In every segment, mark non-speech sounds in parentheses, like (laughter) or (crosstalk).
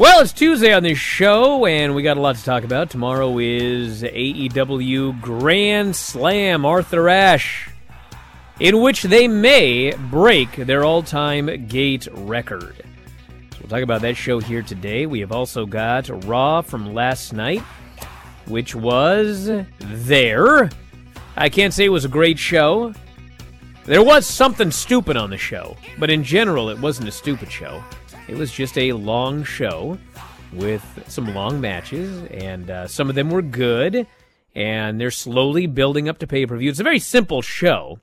Well, it's Tuesday on this show, and we got a lot to talk about. Tomorrow is AEW Grand Slam Arthur Ashe, in which they may break their all time gate record. So we'll talk about that show here today. We have also got Raw from last night which was there. I can't say it was a great show. There was something stupid on the show, but in general, it wasn't a stupid show. It was just a long show with some long matches, and uh, some of them were good, and they're slowly building up to pay per view. It's a very simple show.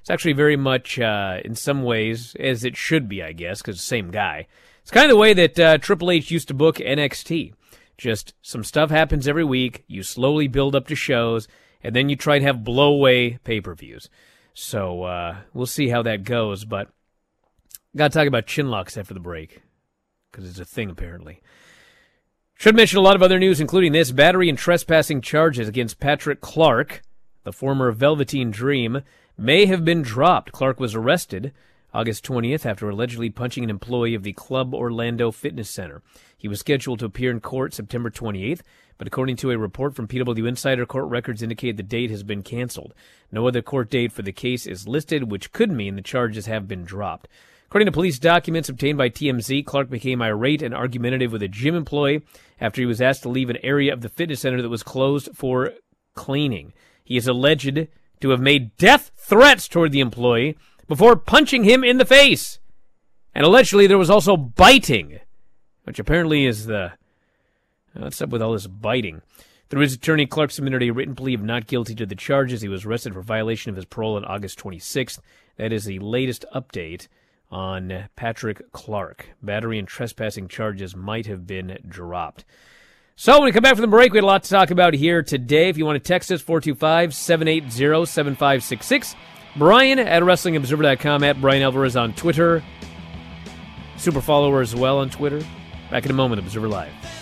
It's actually very much, uh, in some ways, as it should be, I guess, because same guy. It's kind of the way that uh, Triple H used to book NXT. Just some stuff happens every week. You slowly build up to shows, and then you try to have blowaway pay per views. So uh, we'll see how that goes. But got to talk about chin locks after the break because it's a thing apparently. Should mention a lot of other news, including this battery and trespassing charges against Patrick Clark, the former Velveteen Dream, may have been dropped. Clark was arrested August 20th after allegedly punching an employee of the Club Orlando Fitness Center. He was scheduled to appear in court September 28th, but according to a report from PW Insider, court records indicate the date has been canceled. No other court date for the case is listed, which could mean the charges have been dropped. According to police documents obtained by TMZ, Clark became irate and argumentative with a gym employee after he was asked to leave an area of the fitness center that was closed for cleaning. He is alleged to have made death threats toward the employee before punching him in the face. And allegedly there was also biting, which apparently is the. What's up with all this biting? Through his attorney, Clark submitted a written plea of not guilty to the charges. He was arrested for violation of his parole on August 26th. That is the latest update on Patrick Clark. Battery and trespassing charges might have been dropped. So when we come back from the break, we had a lot to talk about here today. If you want to text us, 425 780 7566. Bryan at WrestlingObserver.com, at Bryan Alvarez on Twitter. Super follower as well on Twitter. Back in a moment, Observer Live.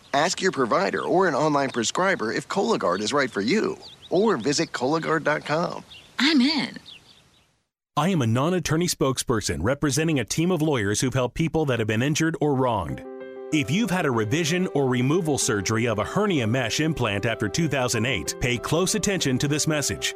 Ask your provider or an online prescriber if Cologuard is right for you, or visit Cologuard.com. I'm in. I am a non attorney spokesperson representing a team of lawyers who've helped people that have been injured or wronged. If you've had a revision or removal surgery of a hernia mesh implant after 2008, pay close attention to this message.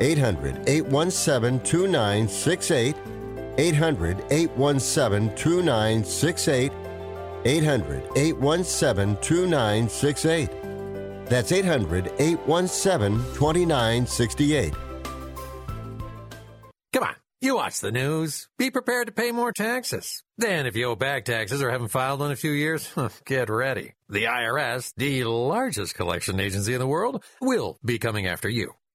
800 817 2968. 800 817 2968. 800 817 2968. That's 800 817 2968. Come on, you watch the news. Be prepared to pay more taxes. Then, if you owe back taxes or haven't filed in a few years, (laughs) get ready. The IRS, the largest collection agency in the world, will be coming after you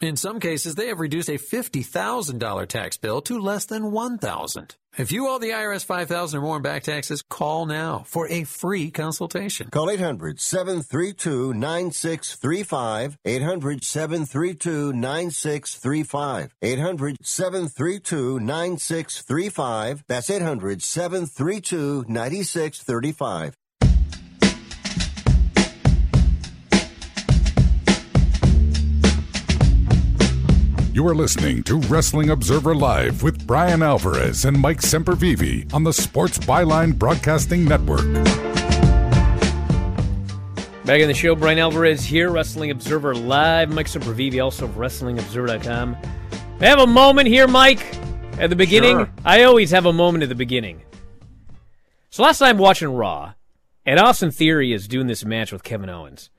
In some cases, they have reduced a $50,000 tax bill to less than 1,000. If you owe the IRS $5,000 or more in back taxes, call now for a free consultation. Call 800 732 9635. 800 732 9635. 800 732 9635. That's 800 You are listening to Wrestling Observer Live with Bryan Alvarez and Mike Sempervive on the Sports Byline Broadcasting Network. Back in the show, Bryan Alvarez here, Wrestling Observer Live. Mike Sempervive, also of WrestlingObserver.com. I have a moment here, Mike, at the beginning. Sure. I always have a moment at the beginning. So last time watching Raw, and Austin Theory is doing this match with Kevin Owens.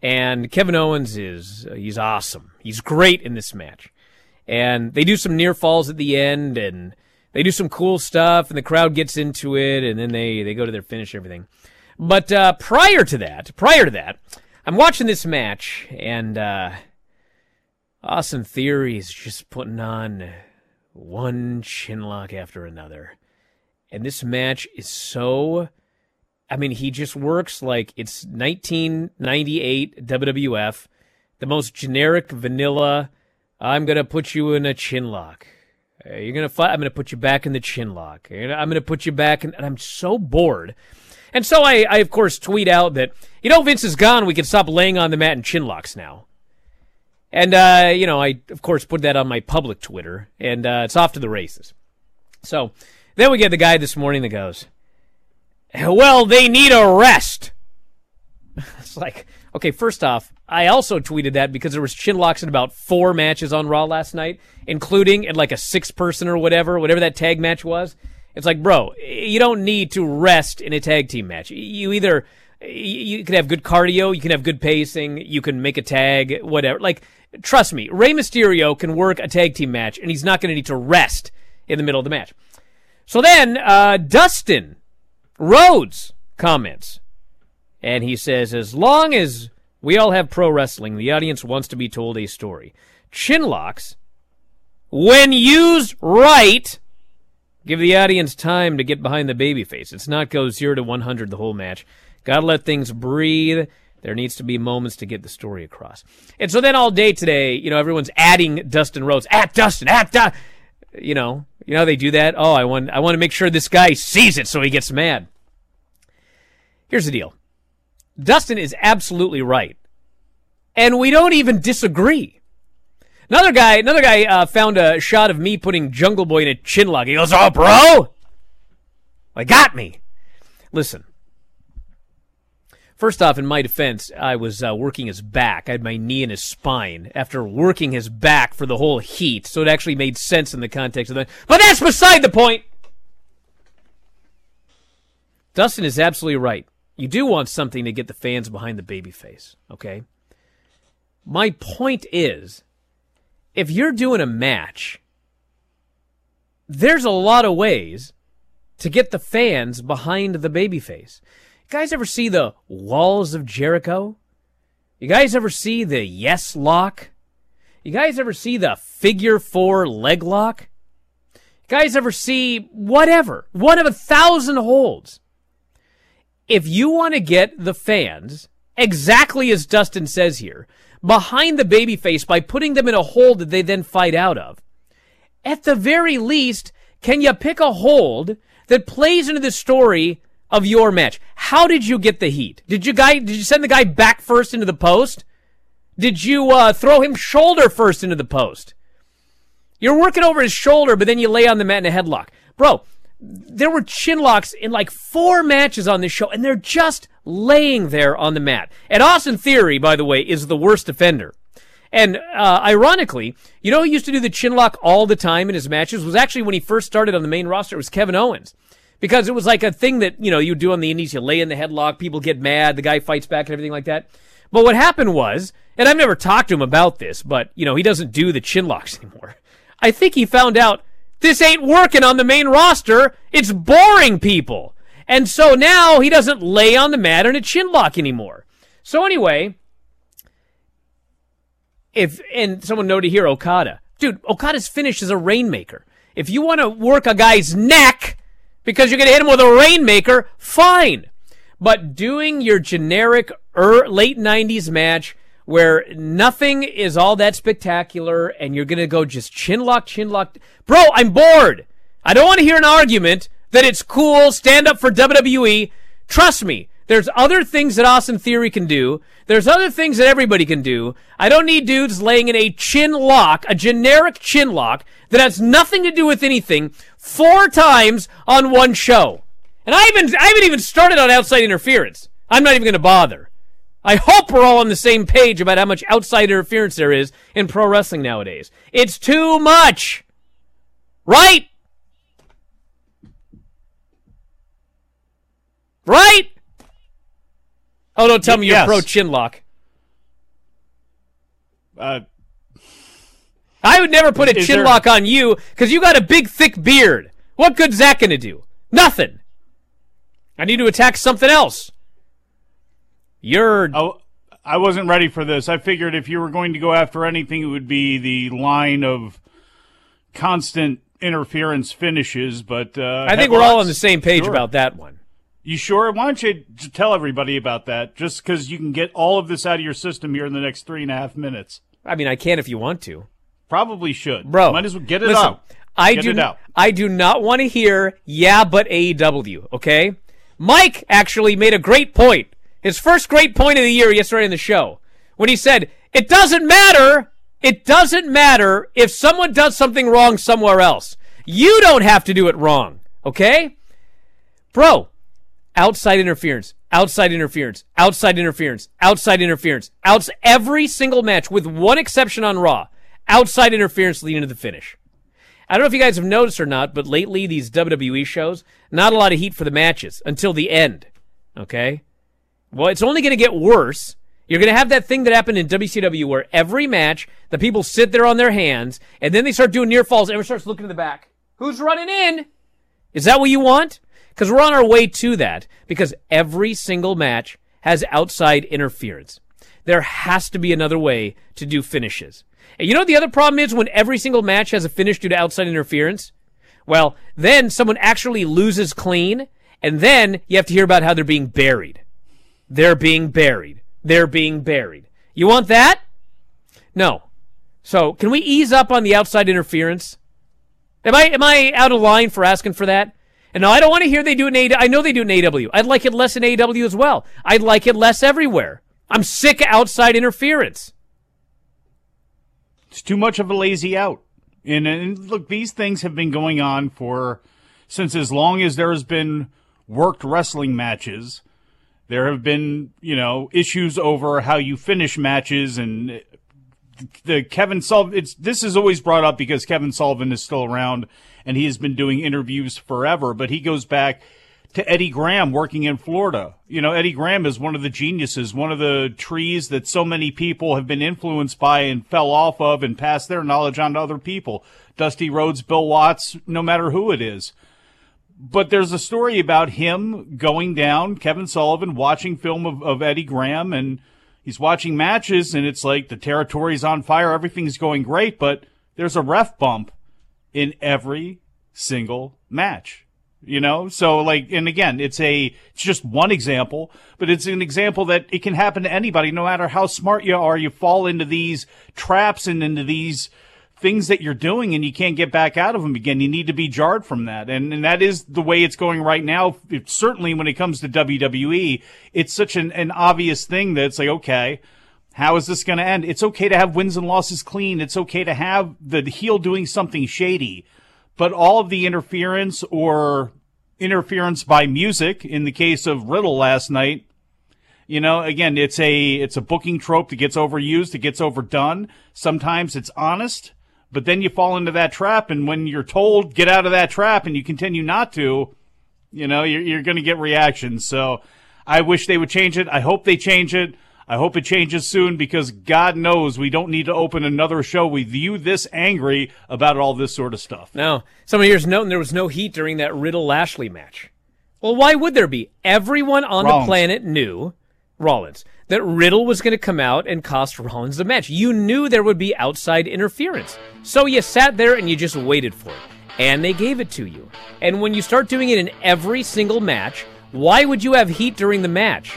And Kevin Owens is, uh, he's awesome. He's great in this match. And they do some near falls at the end, and they do some cool stuff, and the crowd gets into it, and then they, they go to their finish everything. But uh, prior to that, prior to that, I'm watching this match, and uh, Austin Theory is just putting on one chinlock after another. And this match is so. I mean, he just works like it's 1998 WWF, the most generic vanilla. I'm gonna put you in a chin lock. Uh, You're gonna fight. I'm gonna put you back in the chin lock. I'm gonna put you back, in, and I'm so bored. And so I, I of course tweet out that you know Vince is gone. We can stop laying on the mat in chin locks now. And uh, you know, I of course put that on my public Twitter, and uh, it's off to the races. So then we get the guy this morning that goes, "Well, they need a rest." (laughs) it's like, okay, first off, I also tweeted that because there was chin locks in about four matches on Raw last night, including in like a six person or whatever, whatever that tag match was. It's like, bro, you don't need to rest in a tag team match. You either you can have good cardio, you can have good pacing, you can make a tag, whatever. Like, trust me, Rey Mysterio can work a tag team match, and he's not going to need to rest in the middle of the match. So then, uh, Dustin Rhodes comments, and he says, as long as we all have pro wrestling, the audience wants to be told a story. Chin locks, when used right, give the audience time to get behind the babyface. It's not go zero to 100 the whole match. Gotta let things breathe. There needs to be moments to get the story across. And so then all day today, you know, everyone's adding Dustin Rhodes. At Dustin, at Dustin. You know, you know how they do that? Oh, I want, I want to make sure this guy sees it so he gets mad. Here's the deal. Dustin is absolutely right. And we don't even disagree. Another guy, another guy uh, found a shot of me putting Jungle Boy in a chin lock. He goes, "Oh, bro, I got me." Listen. First off, in my defense, I was uh, working his back. I had my knee in his spine after working his back for the whole heat, so it actually made sense in the context of that. But that's beside the point. Dustin is absolutely right. You do want something to get the fans behind the babyface, okay? My point is if you're doing a match, there's a lot of ways to get the fans behind the babyface. You guys ever see the Walls of Jericho? You guys ever see the Yes Lock? You guys ever see the Figure Four Leg Lock? You guys ever see whatever? One of a thousand holds. If you want to get the fans, exactly as Dustin says here, behind the babyface by putting them in a hold that they then fight out of, at the very least, can you pick a hold that plays into the story of your match? How did you get the heat? Did you guy did you send the guy back first into the post? Did you uh, throw him shoulder first into the post? You're working over his shoulder, but then you lay on the mat in a headlock. Bro, there were chin locks in like four matches on this show, and they're just laying there on the mat. And Austin Theory, by the way, is the worst offender. And uh, ironically, you know who used to do the chin lock all the time in his matches was actually when he first started on the main roster. It was Kevin Owens because it was like a thing that you know you do on the indies. You lay in the headlock, people get mad, the guy fights back, and everything like that. But what happened was, and I've never talked to him about this, but you know he doesn't do the chin locks (laughs) anymore. I think he found out this ain't working on the main roster. It's boring people. And so now he doesn't lay on the mat in a chin lock anymore. So anyway, if and someone noted here Okada. Dude, Okada's finish is a rainmaker. If you want to work a guy's neck because you're going to hit him with a rainmaker, fine. But doing your generic er, late 90s match where nothing is all that spectacular and you're going to go just chin lock, chin lock. Bro, I'm bored. I don't want to hear an argument that it's cool, stand up for WWE. Trust me, there's other things that Austin Theory can do. There's other things that everybody can do. I don't need dudes laying in a chin lock, a generic chin lock that has nothing to do with anything four times on one show. And I haven't, I haven't even started on outside interference. I'm not even going to bother. I hope we're all on the same page about how much outside interference there is in pro wrestling nowadays. It's too much. Right? Right? Oh, don't tell me you're pro chin lock. Uh, I would never put a chin there- lock on you because you got a big, thick beard. What good's that going to do? Nothing. I need to attack something else. You're. Oh, I wasn't ready for this. I figured if you were going to go after anything, it would be the line of constant interference finishes. But uh, I think we're all on the same page Sure. about that one. You sure? Why don't you tell everybody about that? Just because you can get all of this out of your system here in the next three and a half minutes. I mean, I can if you want to. Probably should, Bro, Might as well get it listen, out. I Get do. it out. I do not want to hear yeah, but AEW. Okay, Mike actually made a great point. His first great point of the year yesterday in the show when he said it doesn't matter. It doesn't matter if someone does something wrong somewhere else. You don't have to do it wrong. Okay, bro. Outside interference, outside interference, outside interference, outside interference, outs every single match with one exception on Raw. Outside interference leading to the finish. I don't know if you guys have noticed or not, but lately these WWE shows, not a lot of heat for the matches until the end. Okay? Well, it's only going to get worse. You're going to have that thing that happened in WCW where every match, the people sit there on their hands, and then they start doing near falls. And everyone starts looking to the back. Who's running in? Is that what you want? Because we're on our way to that. Because every single match has outside interference. There has to be another way to do finishes. And you know what the other problem is when every single match has a finish due to outside interference? Well, then someone actually loses clean, and then you have to hear about how they're being buried. They're being buried. They're being buried. You want that? No. So, can we ease up on the outside interference? Am I am I out of line for asking for that? And no, I don't want to hear they do in AW. I know they do in AW. I'd like it less in AW as well. I'd like it less everywhere. I'm sick of outside interference. It's too much of a lazy out. And, and look, these things have been going on for since as long as there has been worked wrestling matches. There have been, you know, issues over how you finish matches and the Kevin Sullivan. It's this is always brought up because Kevin Sullivan is still around and he has been doing interviews forever. But he goes back to Eddie Graham working in Florida. You know, Eddie Graham is one of the geniuses, one of the trees that so many people have been influenced by and fell off of and passed their knowledge on to other people. Dusty Rhodes, Bill Watts, no matter who it is. But there's a story about him going down, Kevin Sullivan watching film of, of Eddie Graham, and he's watching matches, and it's like the territory's on fire, everything's going great, but there's a ref bump in every single match you know? So like and again it's a it's just one example but it's an example that it can happen to anybody no matter how smart you are you fall into these traps and into these things that you're doing and you can't get back out of them again you need to be jarred from that and and that is the way it's going right now it, certainly when it comes to WWE it's such an, an obvious thing that it's like okay how is this going to end? It's okay to have wins and losses clean. It's okay to have the heel doing something shady but all of the interference or interference by music in the case of Riddle last night, you know, again, it's a it's a booking trope that gets overused, it gets overdone. Sometimes it's honest, but then you fall into that trap, and when you're told get out of that trap and you continue not to, you know, you're, you're going to get reactions. So I wish they would change it. I hope they change it. I hope it changes soon because God knows we don't need to open another show with you this angry about all this sort of stuff. No. Someone here's noting there was no heat during that Riddle Lashley match. Well, why would there be? Everyone on Rollins. the planet knew, Rollins, that Riddle was going to come out and cost Rollins the match. You knew there would be outside interference. So you sat there and you just waited for it. And they gave it to you. And when you start doing it in every single match, why would you have heat during the match?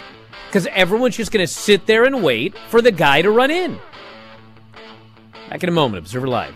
because everyone's just going to sit there and wait for the guy to run in. Back in a moment, Observer Live.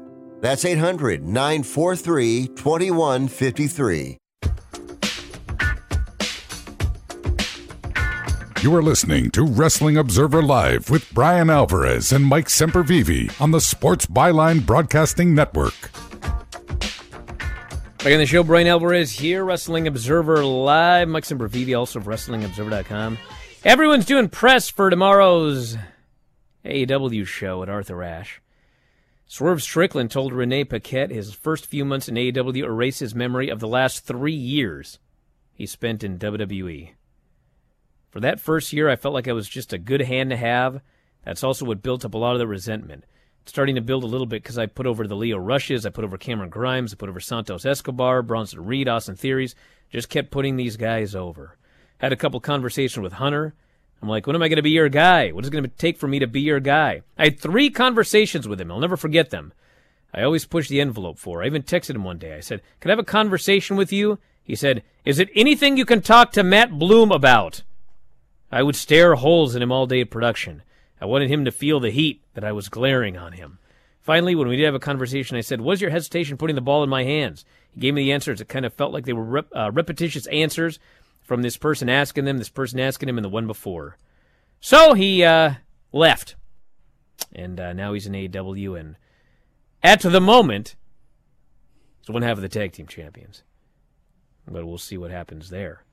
That's 800 943 2153. You are listening to Wrestling Observer Live with Bryan Alvarez and Mike Sempervive on the Sports Byline Broadcasting Network. Back on the show, Bryan Alvarez here, Wrestling Observer Live. Mike Sempervive, also of WrestlingObserver.com. Everyone's doing press for tomorrow's AEW show at Arthur Ashe. Swerve Strickland told Renee Paquette his first few months in AEW erase his memory of the last three years he spent in WWE. For that first year, I felt like I was just a good hand to have. That's also what built up a lot of the resentment. It's starting to build a little bit because I put over the Leo Rushes, I put over Cameron Grimes, I put over Santos Escobar, Bronson Reed, Austin Theories. Just kept putting these guys over. Had a couple conversations with Hunter. I'm like, when am I going to be your guy? What is it going to take for me to be your guy? I had three conversations with him. I'll never forget them. I always push the envelope for. I even texted him one day. I said, Can I have a conversation with you? He said, Is it anything you can talk to Matt Bloom about? I would stare holes in him all day at production. I wanted him to feel the heat that I was glaring on him. Finally, when we did have a conversation, I said, Was your hesitation putting the ball in my hands? He gave me the answers. It kind of felt like they were rep- uh, repetitious answers from this person asking them, this person asking him, and the one before. So he uh, left. And uh, now he's in AEW, and at the moment, he's one half of the tag team champions. But we'll see what happens there.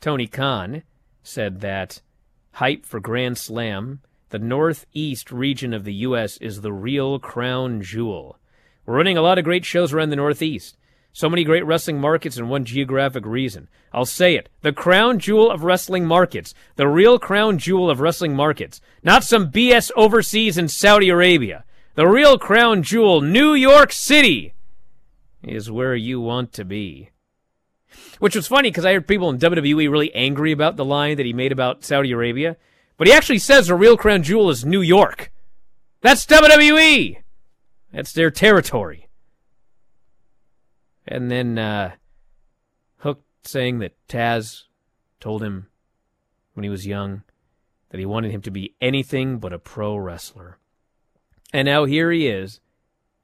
Tony Khan said that hype for Grand Slam, the Northeast region of the U.S., is the real crown jewel. We're running a lot of great shows around the Northeast. So many great wrestling markets in one geographic reason. I'll say it. The crown jewel of wrestling markets. The real crown jewel of wrestling markets. Not some BS overseas in Saudi Arabia. The real crown jewel, New York City, is where you want to be. Which was funny because I heard people in WWE really angry about the line that he made about Saudi Arabia. But he actually says the real crown jewel is New York. That's WWE. That's their territory. And then uh, Hook saying that Taz told him when he was young that he wanted him to be anything but a pro wrestler. And now here he is,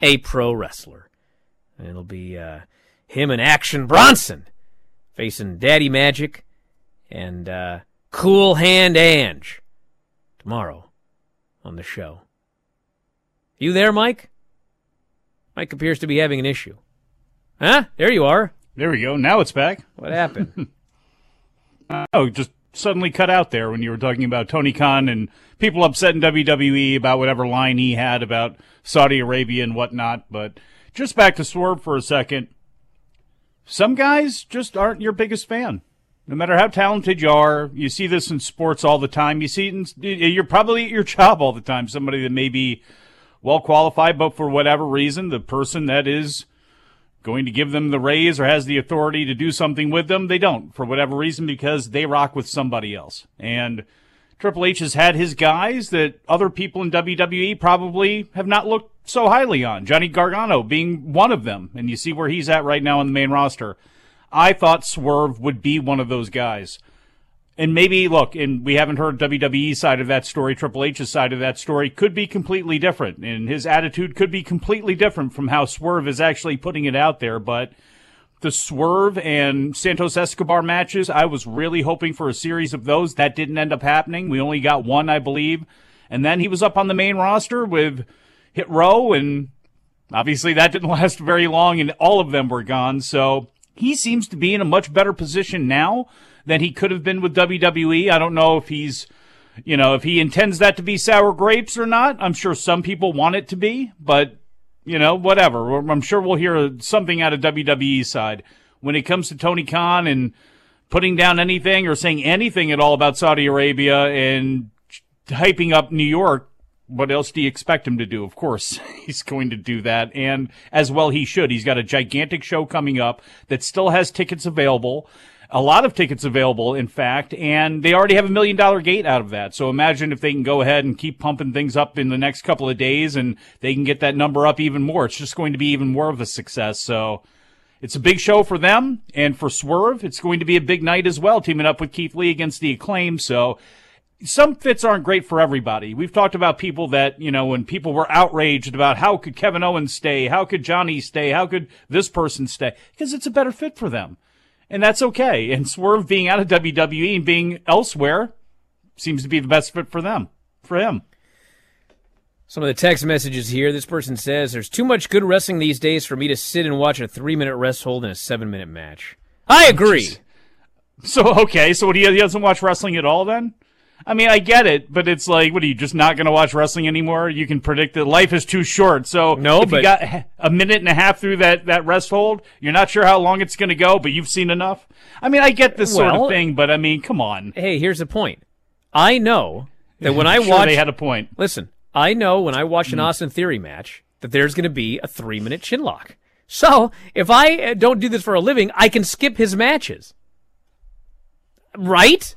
a pro wrestler. And it'll be uh, him and Action Bronson facing Daddy Magic and uh, Cool Hand Ange tomorrow on the show. You there, Mike? Mike appears to be having an issue. Huh? There you are. There we go. Now it's back. What happened? (laughs) Uh, oh, just suddenly cut out there when you were talking about Tony Khan and people upset in WWE about whatever line he had about Saudi Arabia and whatnot. But just back to Swerve for a second. Some guys just aren't your biggest fan. No matter how talented you are, you see this in sports all the time. You see it in, you're probably at your job all the time. Somebody that may be well qualified, but for whatever reason, the person that is going to give them the raise or has the authority to do something with them, they don't for whatever reason because they rock with somebody else. And Triple H has had his guys that other people in WWE probably have not looked so highly on. Johnny Gargano being one of them. And you see where he's at right now on the main roster. I thought Swerve would be one of those guys. And maybe, look, and we haven't heard WWE side of that story, Triple H's side of that story could be completely different. And his attitude could be completely different from how Swerve is actually putting it out there. But the Swerve and Santos Escobar matches, I was really hoping for a series of those. That didn't end up happening. We only got one, I believe. And then he was up on the main roster with Hit Row, and obviously that didn't (laughs) last very long, and all of them were gone. So he seems to be in a much better position now than he could have been with WWE. I don't know if he's, you know, if he intends that to be sour grapes or not. I'm sure some people want it to be, but, you know, whatever. I'm sure we'll hear something out of WWE side. When it comes to Tony Khan and putting down anything or saying anything at all about Saudi Arabia and hyping up New York, what else do you expect him to do? Of course, (laughs) he's going to do that. And as well, he should. He's got a gigantic show coming up that still has tickets available. a lot of tickets available, in fact, and they already have a million dollar gate out of that. So imagine if they can go ahead and keep pumping things up in the next couple of days and they can get that number up even more. It's just going to be even more of a success. So it's a big show for them and for Swerve. It's going to be a big night as well, teaming up with Keith Lee against the acclaim. So some fits aren't great for everybody. We've talked about people that, you know, when people were outraged about how could Kevin Owens stay? How could Johnny stay? How could this person stay? Because it's a better fit for them and that's okay. And Swerve being out of WWE and being elsewhere seems to be the best fit for them, for him. Some of the text messages here. This person says, "There's too much good wrestling these days for me to sit and watch a three-minute rest hold in a seven-minute match." I agree. (laughs) So okay, so what he doesn't watch wrestling at all then? I mean, I get it, but it's like, what are you just not going to watch wrestling anymore? You can predict that life is too short. So no, if but you got a minute and a half through that that rest hold, you're not sure how long it's going to go, but you've seen enough. I mean, I get this sort of thing, but I mean, come on. hey, here's the point. I know that when I (laughs) Sure, watch, they had a point. Listen, I know when I watch an Mm. Austin Theory match that there's going to be a three-minute chin lock. So if I uh, don't do this for a living, I can skip his matches. Right?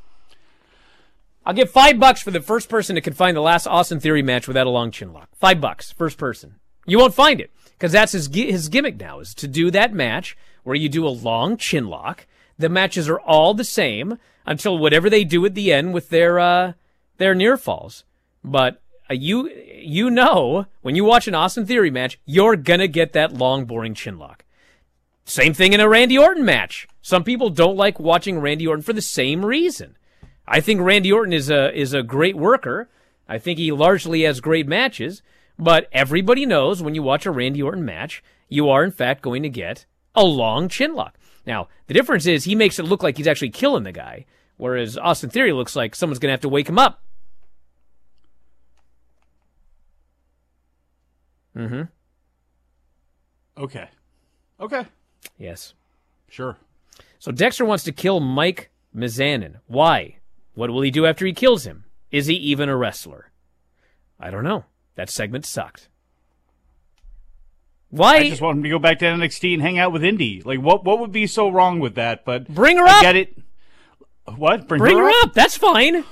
I'll give five bucks for the first person that can find the last Austin Theory match without a long chin lock. Five bucks, first person. You won't find it because that's his his gimmick now is to do that match where you do a long chin lock. The matches are all the same until whatever they do at the end with their uh, their near falls. But uh, you you know when you watch an Austin Theory match, you're gonna get that long, boring chin lock. Same thing in a Randy Orton match. Some people don't like watching Randy Orton for the same reason. I think Randy Orton is a is a great worker. I think he largely has great matches, but everybody knows when you watch a Randy Orton match, you are in fact going to get a long chin lock. Now, the difference is he makes it look like he's actually killing the guy, whereas Austin Theory looks like someone's going to have to wake him up. Mhm. Okay. Okay. Yes. Sure. So Dexter wants to kill Mike Mizanin. Why? What will he do after he kills him? Is he even a wrestler? I don't know. That segment sucked. Why? I just want him to go back to NXT and hang out with Indi. Like, what what would be so wrong with that? But Bring her I up. Get it? What? Bring, Bring her up. That's fine.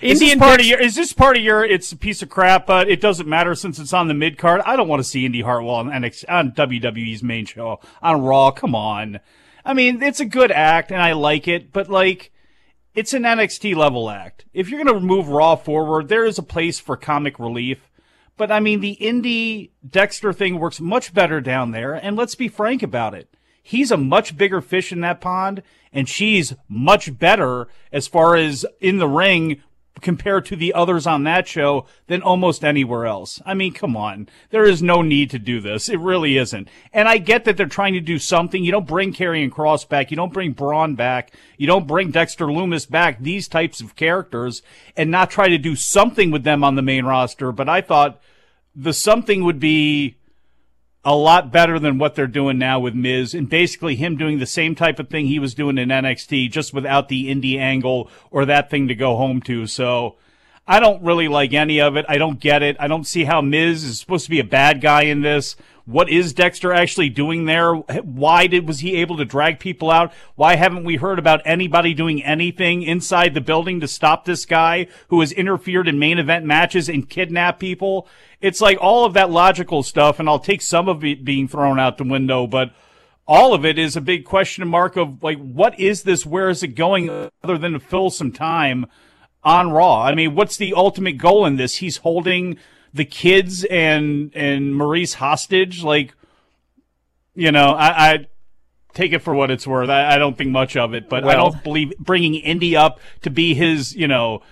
Is this Indian part of your? Is this part of your? It's a piece of crap, but it doesn't matter since it's on the mid card. I don't want to see Indi Hartwell on NXT on WWE's main show on Raw. Come on. I mean, it's a good act and I like it, but like, it's an NXT level act. If you're going to move Raw forward, there is a place for comic relief. But I mean, the Indi Dexter thing works much better down there. And let's be frank about it. He's a much bigger fish in that pond and she's much better as far as in the ring compared to the others on that show than almost anywhere else. I mean, come on. There is no need to do this. It really isn't. And I get that they're trying to do something. You don't bring Karrion Kross back. You don't bring Braun back. You don't bring Dexter Lumis back. These types of characters and not try to do something with them on the main roster. But I thought the something would be a lot better than what they're doing now with Miz and basically him doing the same type of thing he was doing in NXT just without the Indi angle or that thing to go home to. So I don't really like any of it. I don't get it. I don't see how Miz is supposed to be a bad guy in this. What is Dexter actually doing there? Why did was he able to drag people out? Why haven't we heard about anybody doing anything inside the building to stop this guy who has interfered in main event matches and kidnapped people? It's like all of that logical stuff, and I'll take some of it being thrown out the window, but all of it is a big question mark of like, what is this? Where is it going other than to fill some time on Raw? I mean, what's the ultimate goal in this? He's holding the kids and, and Maurice hostage. Like, you know, I, I take it for what it's worth. I, I don't think much of it, but I don't believe bringing Indi up to be his, you know,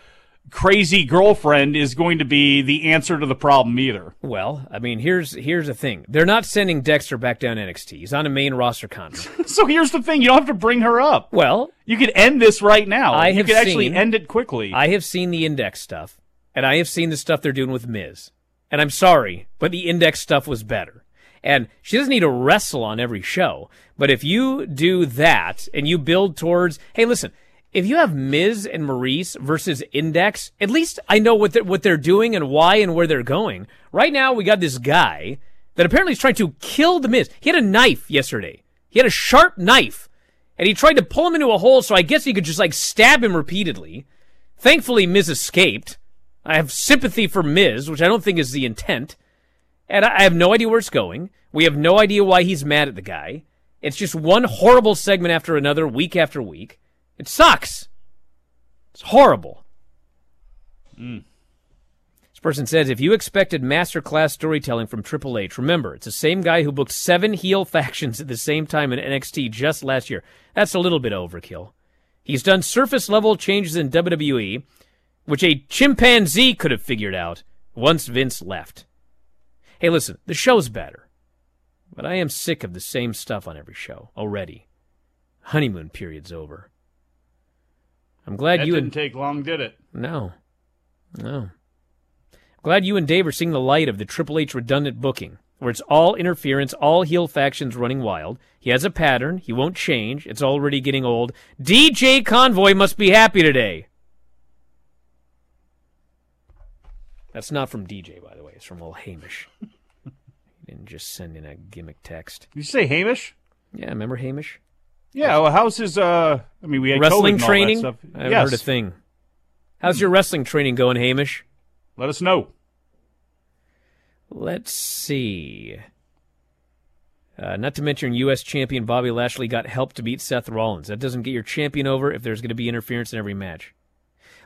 crazy girlfriend is going to be the answer to the problem either. Well, I mean, here's here's the thing. They're not sending Dexter back down NXT. He's on a main roster contract. (laughs) So here's the thing: you don't have to bring her up. Well, you could end this right now. I you have could actually end it quickly. I have seen the Index stuff, and I have seen the stuff they're doing with Miz. And I'm sorry, but the Index stuff was better. And she doesn't need to wrestle on every show. But if you do that and you build towards, hey, listen, if you have Miz and Maurice versus Index, at least I know what they're, what they're doing and why and where they're going. Right now, we got this guy that apparently is trying to kill the Miz. He had a knife yesterday. He had a sharp knife And he tried to pull him into a hole so I guess he could just like stab him repeatedly. Thankfully, Miz escaped. I have sympathy for Miz, which I don't think is the intent. And I have no idea where it's going. We have no idea why he's mad at the guy. It's just one horrible segment after another, week after week. It sucks. It's horrible. Mm. This person says if you expected masterclass storytelling from Triple H, remember, it's the same guy who booked seven heel (laughs) factions at the same time in NXT just last year. That's a little bit overkill. He's done surface level changes in WWE, which a chimpanzee could have figured out once Vince left. Hey, listen, the show's better. But I am sick of the same stuff on every show already. Honeymoon period's over. I'm glad that you didn't and take long, did it? no, no. Glad you and Dave are seeing the light of the Triple H redundant booking, where it's all interference, all heel factions running wild. He has a pattern. He won't change. It's already getting old. DJ Convoy must be happy today. That's not from DJ, by the way. It's from old Hamish. he didn't just send in a gimmick text. Did you say Hamish? Yeah, remember Hamish? Yeah. Well, how's his? Uh, I mean, we had wrestling COVID and all that training? I haven't yes. heard a thing. How's your wrestling training going, Hamish? Let us know. Let's see. Uh, not to mention, U.S. champion Bobby Lashley got help to beat Seth Rollins. That doesn't get your champion over if there's going to be interference in every match.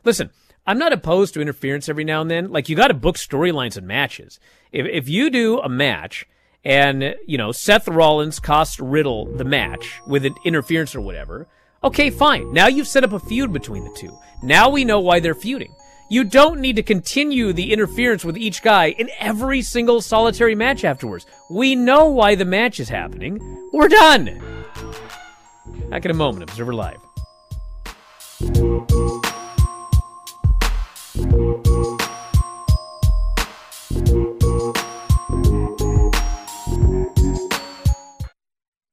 Listen, I'm not opposed to interference every now and then. Like, you got to book storylines and matches. If, if you do a match and, you know, Seth Rollins costs Riddle the match with an interference or whatever, okay, fine. Now you've set up a feud between the two. Now we know why they're feuding. You don't need to continue the interference with each guy in every single solitary match afterwards. We know why the match is happening. We're done. Back in a moment, Observer Live.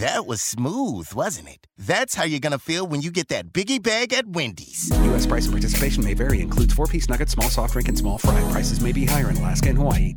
That was smooth, wasn't it? That's how you're gonna feel when you get that biggie bag at Wendy's. U.S. price and participation may vary. Includes four-piece nuggets, small soft drink, and small fry. Prices may be higher in Alaska and Hawaii.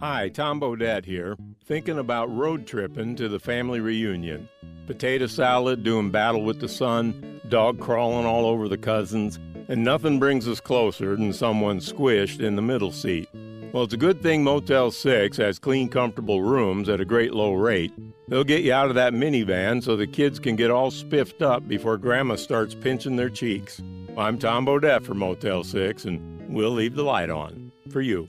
Hi, Tom Bodett here. Thinking about road tripping to the family reunion. Potato salad, doing battle with the sun, dog crawling all over the cousins, and nothing brings us closer than someone squished in the middle seat. Well, it's a good thing Motel 6 has clean, comfortable rooms at a great low rate. They'll get you out of that minivan so the kids can get all spiffed up before Grandma starts pinching their cheeks. I'm Tom Bodett for Motel 6, and we'll leave the light on for you.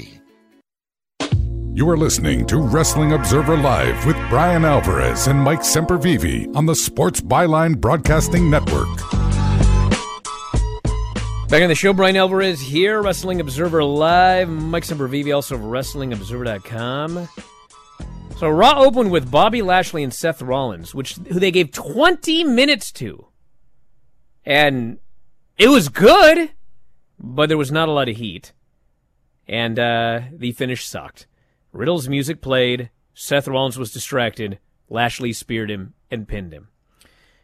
You are listening to Wrestling Observer Live with Bryan Alvarez and Mike Sempervive on the Sports Byline Broadcasting Network. Back on the show, Bryan Alvarez here, Wrestling Observer Live. Mike Sempervive, also of WrestlingObserver.com. So Raw opened with Bobby Lashley and Seth Rollins, which who they gave 20 minutes to. And it was good, but there was not a lot of heat. And uh, the finish sucked. Riddle's music played, Seth Rollins was distracted, Lashley speared him and pinned him.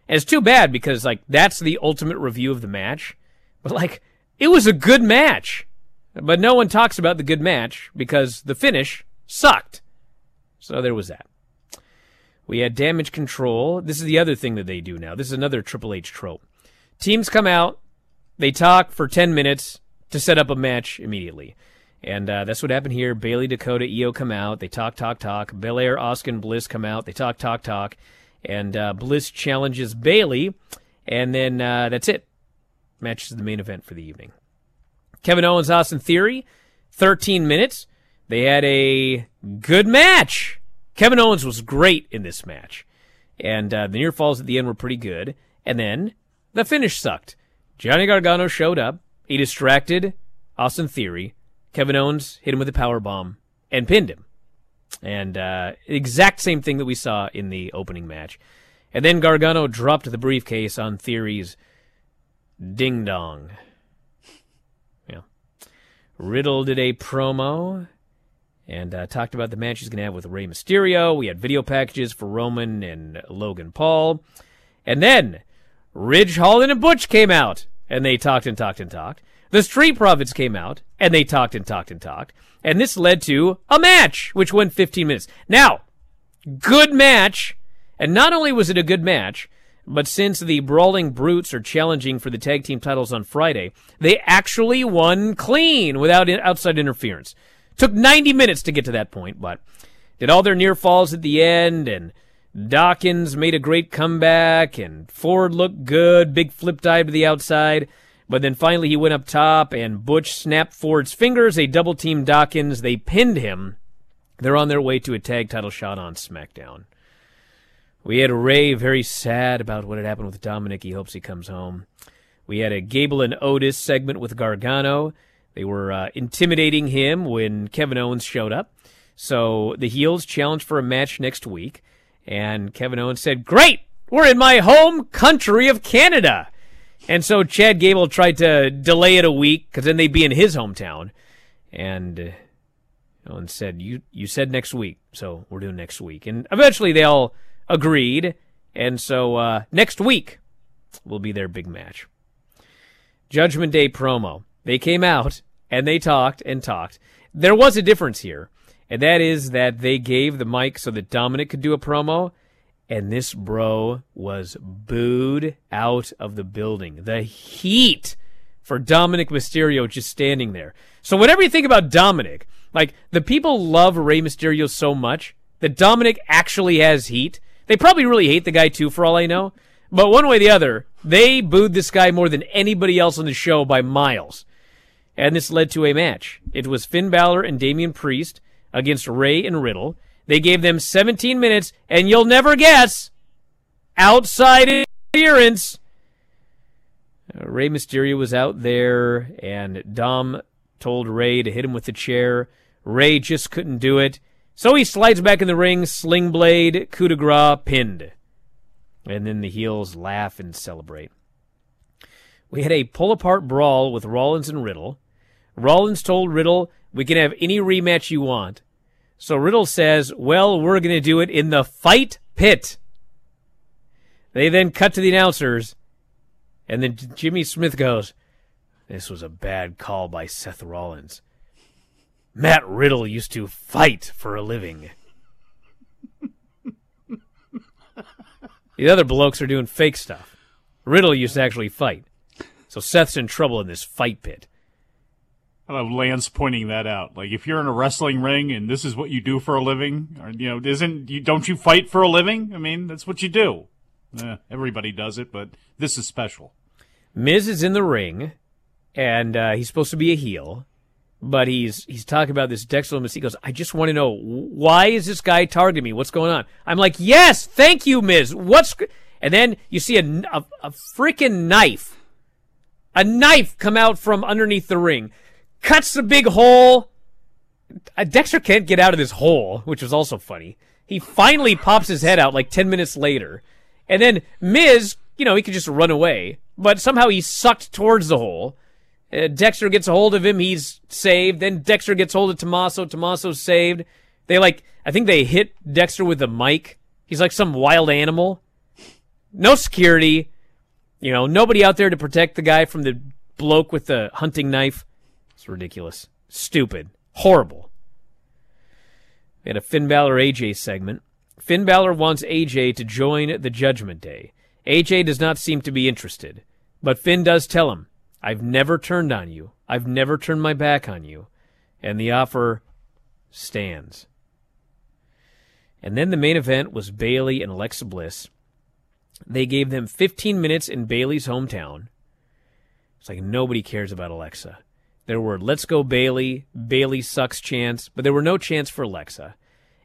And it's too bad because like that's the ultimate review of the match. But like it was a good match. But no one talks about the good match because the finish sucked. So there was that. We had damage control. This is the other thing that they do now. This is another Triple H trope. Teams come out, they talk for 10 minutes to set up a match immediately. And uh, that's what happened here. Bayley, Dakota, Iyo come out. They talk, talk, talk. Belair, Asuka, Bliss come out. They talk, talk, talk. And uh, Bliss challenges Bayley. And then uh, that's it. Match is the main event for the evening. Kevin Owens, Austin Theory, 13 minutes. They had a good match. Kevin Owens was great in this match. And uh, the near falls at the end were pretty good. And then the finish sucked. Johnny Gargano showed up. He distracted Austin Theory. Kevin Owens hit him with a power bomb and pinned him. And uh, exact same thing that we saw in the opening match. And then Gargano dropped the briefcase on Theory's ding dong. (laughs) Yeah. Riddle did a promo and uh, talked about the match he's going to have with Rey Mysterio. We had video packages for Roman and Logan Paul. And then Ridge Holland and Butch came out and they talked and talked and talked. The Street Profits came out and they talked and talked and talked. And this led to a match, which went 15 minutes. Now, good match. And not only was it a good match, but since the Brawling Brutes are challenging for the tag team titles on Friday, they actually won clean without outside interference. Took 90 minutes to get to that point, but did all their near falls at the end, and Dawkins made a great comeback, and Ford looked good, big flip dive to the outside. But then finally he went up top, and Butch snapped Ford's fingers. They double teamed Dawkins. They pinned him. They're on their way to a tag title shot on SmackDown. We had Rey very sad about what had happened with Dominic. He hopes he comes home. We had a Gable and Otis segment with Gargano. They were uh, intimidating him when Kevin Owens showed up. So the heels challenged for a match next week. And Kevin Owens said, Great! We're in my home country of Canada. And so Chad Gable tried to delay it a week because then they'd be in his hometown. And uh, Owens said, "You you said next week, so we're doing next week." And eventually they all agreed. And so uh, next week will be their big match. Judgment Day promo. They came out and they talked and talked. There was a difference here, and that is that they gave the mic so that Dominic could do a promo and this bro was booed out of the building. The heat for Dominic Mysterio just standing there. So whatever you think about Dominic, like the people love Rey Mysterio so much that Dominic actually has heat. They probably really hate the guy too, for all I know. But one way or the other, they booed this guy more than anybody else on the show by miles. And this led to a match. It was Finn Balor and Damian Priest against Rey and Riddle. They gave them 17 minutes, and you'll never guess outside interference. Uh, Rey Mysterio was out there, and Dom told Rey to hit him with the chair. Rey just couldn't do it. So he slides back in the ring, sling blade, coup de grace, pinned. And then the heels laugh and celebrate. We had a pull apart brawl with Rollins and Riddle. Rollins told Riddle, We can have any rematch you want. So Riddle says, Well, we're going to do it in the fight pit. They then cut to the announcers, and then Jimmy Smith goes, This was a bad call by Seth Rollins. Matt Riddle used to fight for a living. the other blokes are doing fake stuff. Riddle used to actually fight. So Seth's in trouble in this fight pit. I love Lance pointing that out. Like, if you're in a wrestling ring and this is what you do for a living, or you know, isn't you don't you fight for a living? I mean, that's what you do. Eh, everybody does it, but this is special. Miz is in the ring, and uh, he's supposed to be a heel, but he's he's talking about this Dexter. He goes, "I just want to know why is this guy targeting me? What's going on?" I'm like, "Yes, thank you, Miz. What's?" And then you see a a, a freaking knife, a knife come out from underneath the ring, cuts the big hole. Uh, Dexter can't get out of this hole, which was also funny. He finally pops his head out like ten minutes later, and then Miz, you know, he could just run away, but somehow he's sucked towards the hole. Uh, Dexter gets a hold of him. He's saved. Then Dexter gets hold of Tommaso. Tommaso's saved. They like, I think they hit Dexter with a mic. He's like some wild animal. No security. You know, nobody out there to protect the guy from the bloke with the hunting knife. Ridiculous. Stupid. Horrible. We had a Finn Balor AJ segment. Finn Balor wants AJ to join the Judgment Day. AJ does not seem to be interested, but Finn does tell him, I've never turned on you. I've never turned my back on you. And the offer stands. And then the main event was Bayley and Alexa Bliss. They gave them 15 minutes in Bayley's hometown. It's like nobody cares about Alexa. There were let's go Bayley, Bayley sucks chance, but there were no chance for Alexa.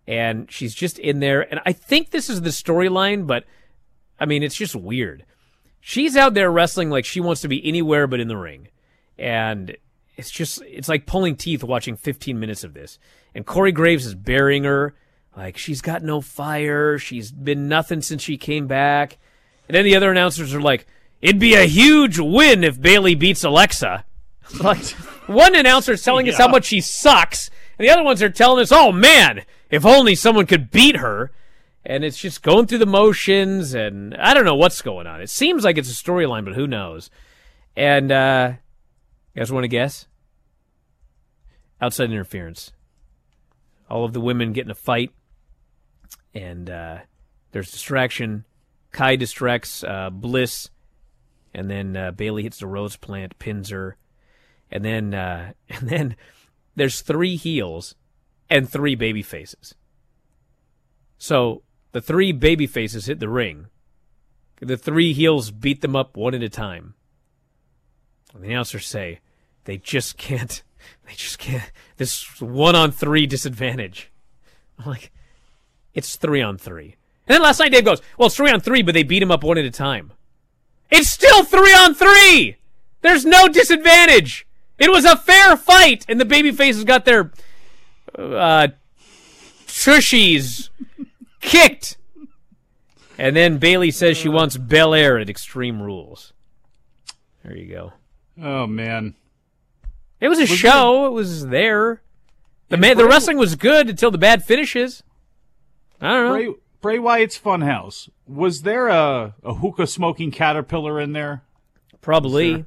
And she's just in there. And I think this is the storyline, but I mean, it's just weird. She's out there wrestling like she wants to be anywhere but in the ring. And it's just, it's like pulling teeth watching 15 minutes of this. And Corey Graves is burying her. Like, she's got no fire. She's been nothing since she came back. And then the other announcers are like, it'd be a huge win if Bayley beats Alexa. (laughs) like, one announcer is telling yeah. us how much she sucks. And the other ones are telling us, oh man, if only someone could beat her and it's just going through the motions and I don't know what's going on. It seems like it's a storyline, but who knows? And uh you guys want to guess? Outside interference. All of the women get in a fight and uh there's distraction. Kai distracts uh, Bliss and then uh, Bayley hits the rose plant, pins her. And then uh (laughs) and then there's three heels and three baby faces. So the three baby faces hit the ring. The three heels beat them up one at a time. And the announcers say they just can't. (laughs) They just can't. This one on three disadvantage. I'm like, it's three on three. And then last night Dave goes, well, it's three on three, but they beat him up one at a time. It's still three on three. There's no disadvantage. It was a fair fight, and the baby faces got their uh, tushies kicked. And then Bayley says she wants Belair at Extreme Rules. There you go. Oh man, it was a was show. It, it was there. The man, Bray, the wrestling was good until the bad finishes. I don't know. Bray, Bray Wyatt's Funhouse. Was there a, a hookah smoking caterpillar in there? Probably. Was there,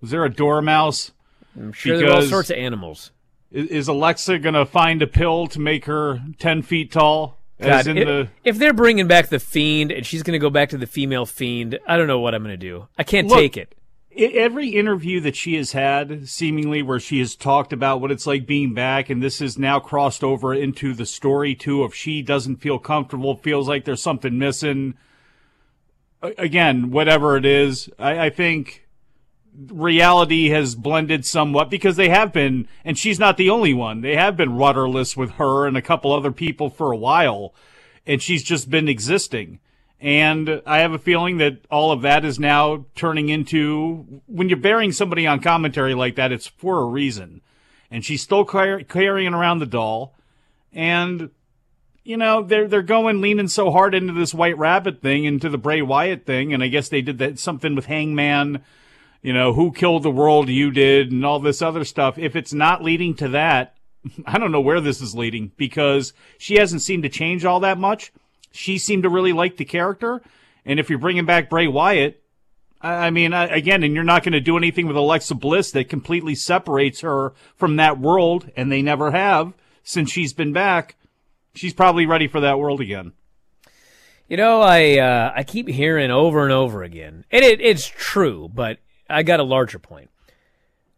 was there a dormouse? I'm sure there were all sorts of animals. Is, Alexa going to find a pill to make her 10 feet tall? God, if, the... if, they're bringing back the fiend and she's going to go back to the female fiend, I don't know what I'm going to do. I can't Look, take it. Every interview that she has had, seemingly where she has talked about what it's like being back, and this is now crossed over into the story too. If she doesn't feel comfortable, feels like there's something missing. Again, whatever it is, I, I think reality has blended somewhat because they have been, and she's not the only one. They have been rudderless with her and a couple other people for a while, and she's just been existing. And I have a feeling that all of that is now turning into when you're burying somebody on commentary like that, it's for a reason. And she's still car- carrying around the doll, and you know they're they're going leaning so hard into this White Rabbit thing, into the Bray Wyatt thing, and I guess they did that something with Hangman you know, who killed the world you did and all this other stuff. If it's not leading to that, (laughs) I don't know where this is leading because she hasn't seemed to change all that much. She seemed to really like the character. And if you're bringing back Bray Wyatt, I mean, again, and you're not going to do anything with Alexa Bliss that completely separates her from that world, and they never have since she's been back. She's probably ready for that world again. You know, I uh, I keep hearing over and over again, and it, it's true, but I got a larger point.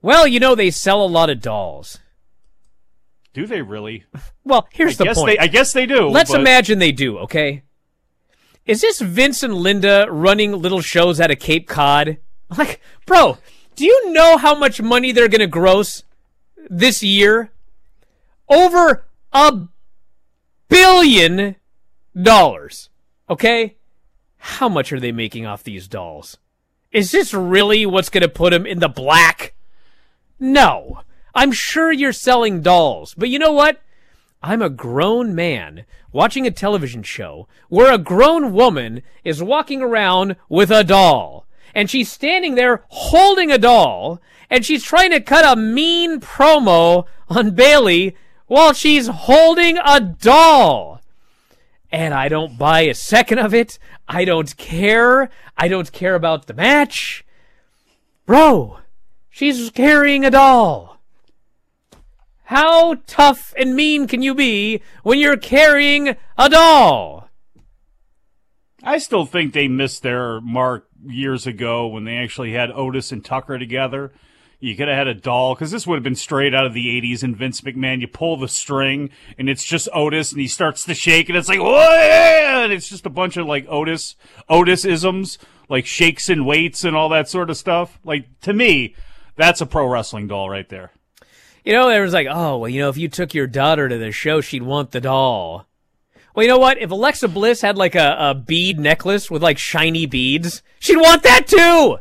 Well, you know, they sell a lot of dolls. Do they really? Well, here's I the guess point. They, I guess they do. Let's but- imagine they do, okay? Is this Vince and Linda running little shows out of Cape Cod? (laughs) Like, bro, do you know how much money they're going to gross this year? Over a billion dollars. Okay? How much are they making off these dolls? Is this really what's going to put him in the black? No. I'm sure you're selling dolls, but you know what? I'm a grown man watching a television show where a grown woman is walking around with a doll. And she's standing there holding a doll, and she's trying to cut a mean promo on Bayley while she's holding a doll. And I don't buy a second of it. I don't care. I don't care about the match. Bro, she's carrying a doll. How tough and mean can you be when you're carrying a doll? I still think they missed their mark years ago when they actually had Otis and Tucker together. You could have had a doll because this would have been straight out of the '80s. And Vince McMahon, you pull the string and it's just Otis, and he starts to shake, and it's like, "Whoa!" and it's just a bunch of like Otis Otis isms, like shakes and weights and all that sort of stuff. Like to me, that's a pro wrestling doll right there. You know, was like, oh, well, you know, if you took your daughter to the show, she'd want the doll. Well, you know what? If Alexa Bliss had like a, a bead necklace with like shiny beads, she'd want that too.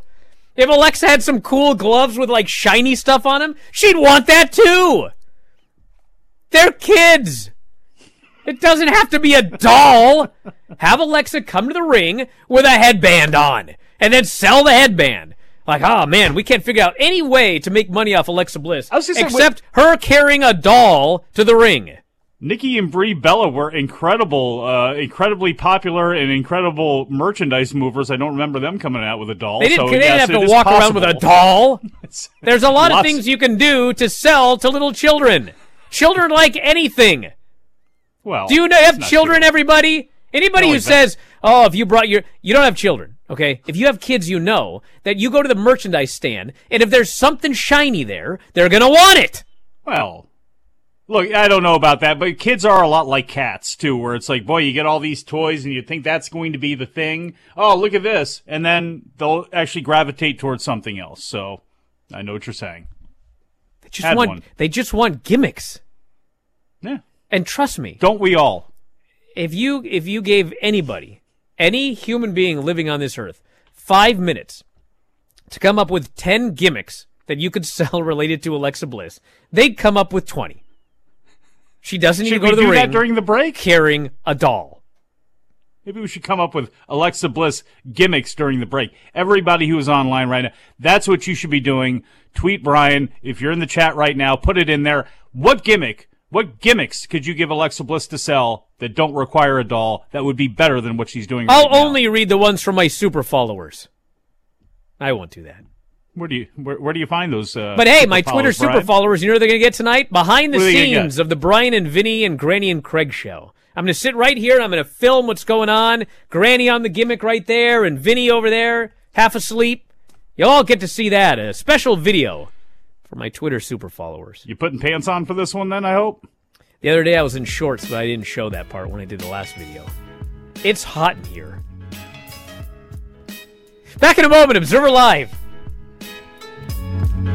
If Alexa had some cool gloves with like shiny stuff on them, she'd want that too. They're kids. It doesn't have to be a doll. Have Alexa come to the ring with a headband on and then sell the headband. Like, oh man, we can't figure out any way to make money off Alexa Bliss was gonna say, except her carrying a doll to the ring. Nikki and Brie Bella were incredible, uh, incredibly popular and incredible merchandise movers. I don't remember them coming out with a doll. They didn't, so they didn't have to walk around with a doll. (laughs) There's a lot of things you can do to sell to little children. Children like anything. Well, Do you know, have children, everybody? Anybody No, who says, oh, if you brought your, you don't have children, okay? If you have kids, you know that you go to the merchandise stand, and if there's something shiny there, they're gonna want it. Well, look, I don't know about that, but kids are a lot like cats too, where it's like, boy, you get all these toys and you think that's going to be the thing. Oh, look at this, and then they'll actually gravitate towards something else. So, I know what you're saying. They just Had want, one. they just want gimmicks. Yeah. And trust me, Don't we all? if you if you gave anybody any human being living on this earth five minutes to come up with 10 gimmicks that you could (laughs) sell related to alexa bliss they'd come up with 20 she doesn't Should to go we to the do ring that during the break? carrying a doll Maybe we should come up with Alexa Bliss gimmicks during the break. Everybody who is online right now, that's what you should be doing. Tweet Bryan. If you're in the chat right now, put it in there. What gimmick, what gimmicks could you give Alexa Bliss to sell that don't require a doll that would be better than what she's doing right i'll only read the ones from my super followers i won't do that Where do you where, where do you find those? Uh, but hey, my Twitter super Bryan? followers, you know what they're going to get tonight? Behind the What are they gonna get? scenes of the Bryan and Vinny and Granny and Craig show. I'm going to sit right here and I'm going to film what's going on. Granny on the gimmick right there and Vinny over there, half asleep. You'll all get to see that. A special video for my Twitter super followers. You putting pants on for this one then? I hope. The other day I was in shorts, but I didn't show that part when I did the last video. It's hot in here. Back in a moment, Observer Live. Bye.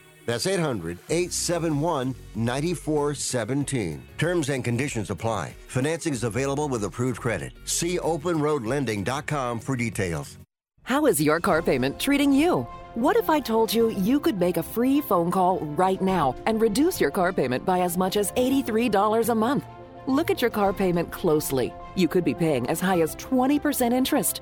That's 800 871 9417. Terms and conditions apply. Financing is available with approved credit. See openroadlending.com for details. How is your car payment treating you? What if I told you you could make a free phone call right now and reduce your car payment by as much as $83 a month? Look at your car payment closely. You could be paying as high as 20% interest.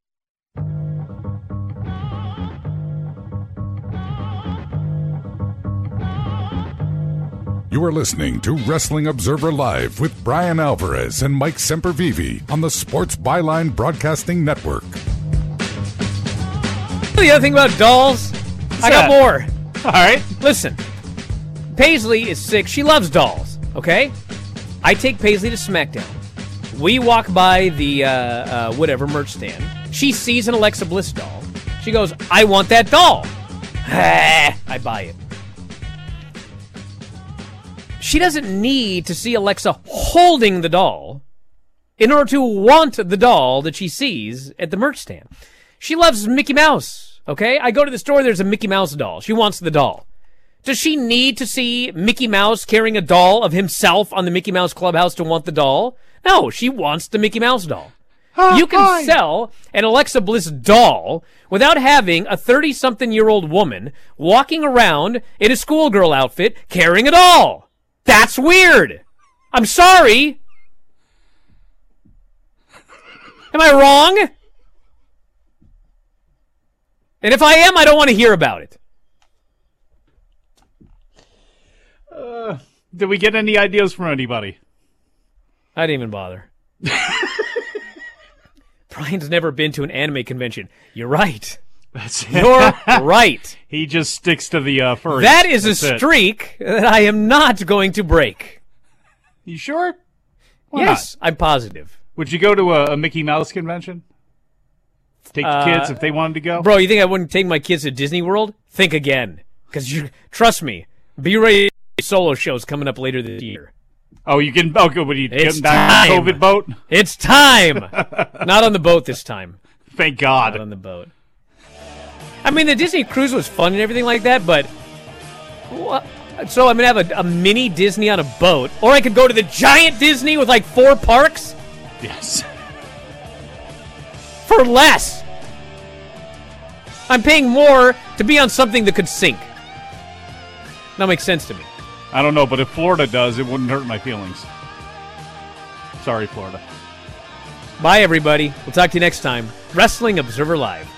You are listening to Wrestling Observer Live with Bryan Alvarez and Mike Sempervive on the Sports Byline Broadcasting Network. The other thing about dolls, I got that? more. All right. Listen, Paisley is sick. She loves dolls, okay? I take Paisley to SmackDown. We walk by the, uh, uh, whatever, merch stand. She sees an Alexa Bliss doll. She goes, I want that doll. (laughs) I buy it. She doesn't need to see Alexa holding the doll in order to want the doll that she sees at the merch stand. She loves Mickey Mouse, okay? I go to the store, there's a Mickey Mouse doll. She wants the doll. Does she need to see Mickey Mouse carrying a doll of himself on the Mickey Mouse Clubhouse to want the doll? No, she wants the Mickey Mouse doll. you can sell an Alexa Bliss doll without having a 30 something year old woman walking around in a schoolgirl outfit carrying a doll. That's weird. I'm sorry. Am I wrong? And if I am, I don't want to hear about it. Uh, did we get any ideas from anybody? I didn't even bother. (laughs) Bryan's never been to an anime convention. You're right. You're (laughs) right. He just sticks to the uh, furries. That is That's a it. streak that I am not going to break. You sure? Why yes, I'm positive. Would you go to a, a Mickey Mouse convention? Take the Uh, kids if they wanted to go. Bro, you think I wouldn't take my kids to Disney World? Think again. Because you trust me, be ready. Solo shows coming up later this year. Oh, you can. Oh, good. When you It's get back on time. the COVID boat. It's time. (laughs) Not on the boat this time. Thank God. Not on the boat. I mean, the Disney cruise was fun and everything like that, but what? So I'm gonna have a, a mini Disney on a boat, or I could go to the giant Disney with like four parks Yes. for less. I'm paying more to be on something that could sink. That makes sense to me. I don't know, but if Florida does, it wouldn't hurt my feelings. Sorry, Florida. Bye, everybody. We'll talk to you next time. Wrestling Observer Live.